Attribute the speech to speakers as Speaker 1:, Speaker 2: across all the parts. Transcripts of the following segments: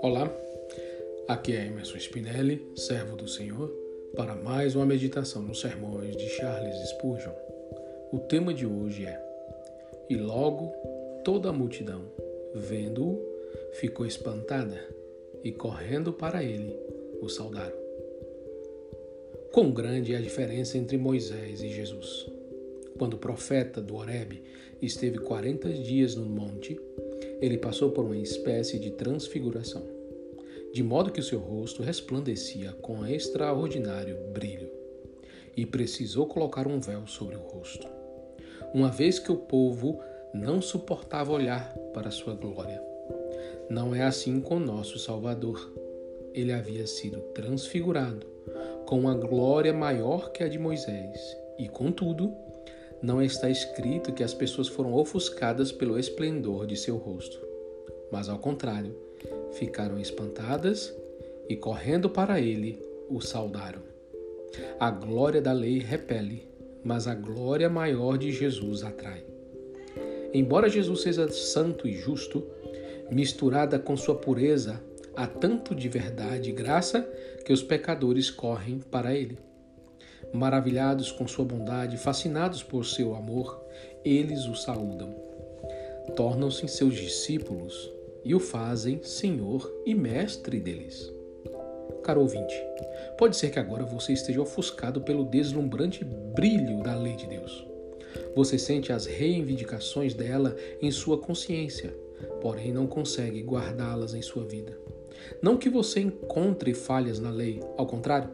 Speaker 1: Olá, aqui é Emerson Spinelli, servo do Senhor, para mais uma meditação nos sermões de Charles Spurgeon. O tema de hoje é: E logo toda a multidão, vendo-o, ficou espantada e correndo para ele, o saudaram. Quão grande é a diferença entre Moisés e Jesus! Quando o profeta do Horebe esteve 40 dias no monte, ele passou por uma espécie de transfiguração, de modo que o seu rosto resplandecia com extraordinário brilho, e precisou colocar um véu sobre o rosto, uma vez que o povo não suportava olhar para sua glória. Não é assim com nosso Salvador. Ele havia sido transfigurado com uma glória maior que a de Moisés, e contudo, não está escrito que as pessoas foram ofuscadas pelo esplendor de seu rosto, mas ao contrário, ficaram espantadas e, correndo para ele, o saudaram. A glória da lei repele, mas a glória maior de Jesus atrai. Embora Jesus seja santo e justo, misturada com sua pureza, há tanto de verdade e graça que os pecadores correm para ele. Maravilhados com sua bondade, fascinados por seu amor, eles o saúdam. Tornam-se seus discípulos e o fazem Senhor e Mestre deles. Caro ouvinte, pode ser que agora você esteja ofuscado pelo deslumbrante brilho da lei de Deus. Você sente as reivindicações dela em sua consciência, porém não consegue guardá-las em sua vida. Não que você encontre falhas na lei, ao contrário,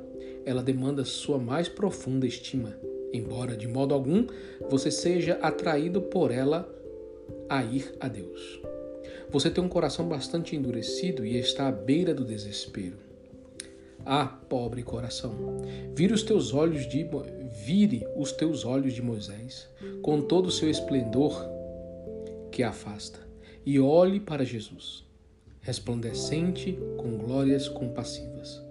Speaker 1: ela demanda sua mais profunda estima, embora de modo algum você seja atraído por ela a ir a Deus. Você tem um coração bastante endurecido e está à beira do desespero. Ah, pobre coração, vire os teus olhos de vire os teus olhos de Moisés, com todo o seu esplendor que afasta, e olhe para Jesus, resplandecente com glórias compassivas.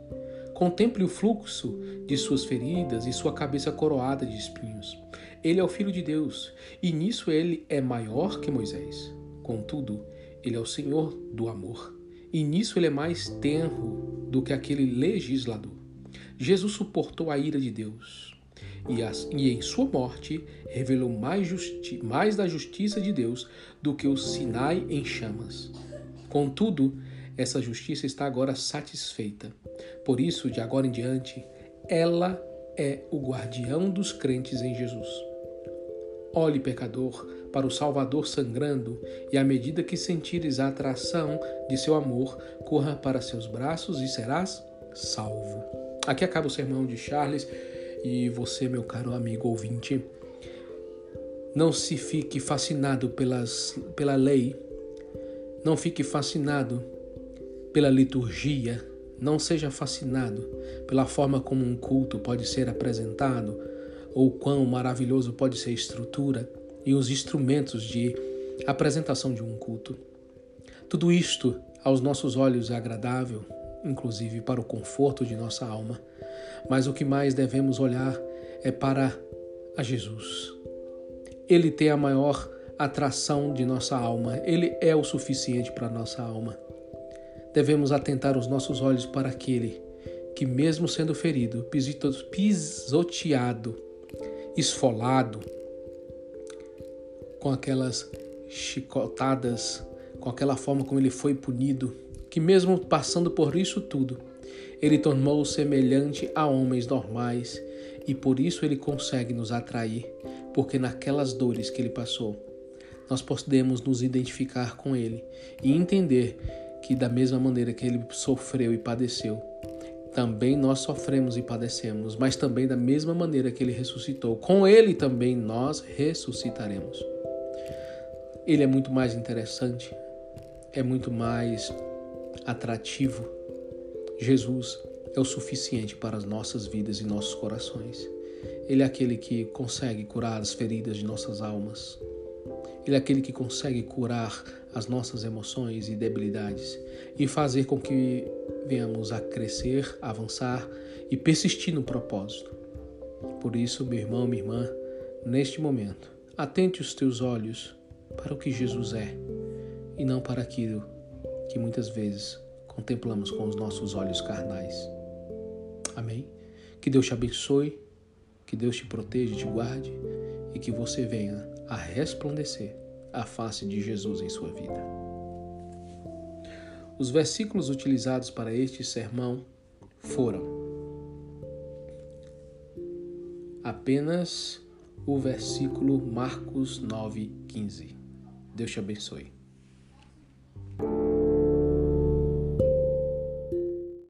Speaker 1: Contemple o fluxo de suas feridas e sua cabeça coroada de espinhos. Ele é o Filho de Deus, e nisso ele é maior que Moisés. Contudo, ele é o Senhor do amor, e nisso ele é mais tenro do que aquele legislador. Jesus suportou a ira de Deus, e, as, e em sua morte revelou mais, justi, mais da justiça de Deus do que o Sinai em chamas. Contudo, essa justiça está agora satisfeita. Por isso, de agora em diante, ela é o guardião dos crentes em Jesus. Olhe, pecador, para o Salvador sangrando, e à medida que sentires a atração de seu amor, corra para seus braços e serás salvo. Aqui acaba o sermão de Charles, e você, meu caro amigo ouvinte, não se fique fascinado pelas, pela lei, não fique fascinado pela liturgia, não seja fascinado pela forma como um culto pode ser apresentado ou quão maravilhoso pode ser a estrutura e os instrumentos de apresentação de um culto. Tudo isto, aos nossos olhos, é agradável, inclusive para o conforto de nossa alma, mas o que mais devemos olhar é para a Jesus. Ele tem a maior atração de nossa alma, ele é o suficiente para nossa alma devemos atentar os nossos olhos para aquele que, mesmo sendo ferido, pisoteado, esfolado, com aquelas chicotadas, com aquela forma como ele foi punido, que, mesmo passando por isso tudo, ele tornou semelhante a homens normais e por isso ele consegue nos atrair, porque naquelas dores que ele passou, nós podemos nos identificar com ele e entender que, da mesma maneira que ele sofreu e padeceu, também nós sofremos e padecemos, mas também da mesma maneira que ele ressuscitou, com ele também nós ressuscitaremos. Ele é muito mais interessante, é muito mais atrativo. Jesus é o suficiente para as nossas vidas e nossos corações. Ele é aquele que consegue curar as feridas de nossas almas. Ele é aquele que consegue curar as nossas emoções e debilidades e fazer com que venhamos a crescer, avançar e persistir no propósito. Por isso, meu irmão, minha irmã, neste momento, atente os teus olhos para o que Jesus é e não para aquilo que muitas vezes contemplamos com os nossos olhos carnais. Amém? Que Deus te abençoe, que Deus te proteja te guarde e que você venha a resplandecer a face de Jesus em sua vida. Os versículos utilizados para este sermão foram apenas o versículo Marcos 9,15. Deus te abençoe.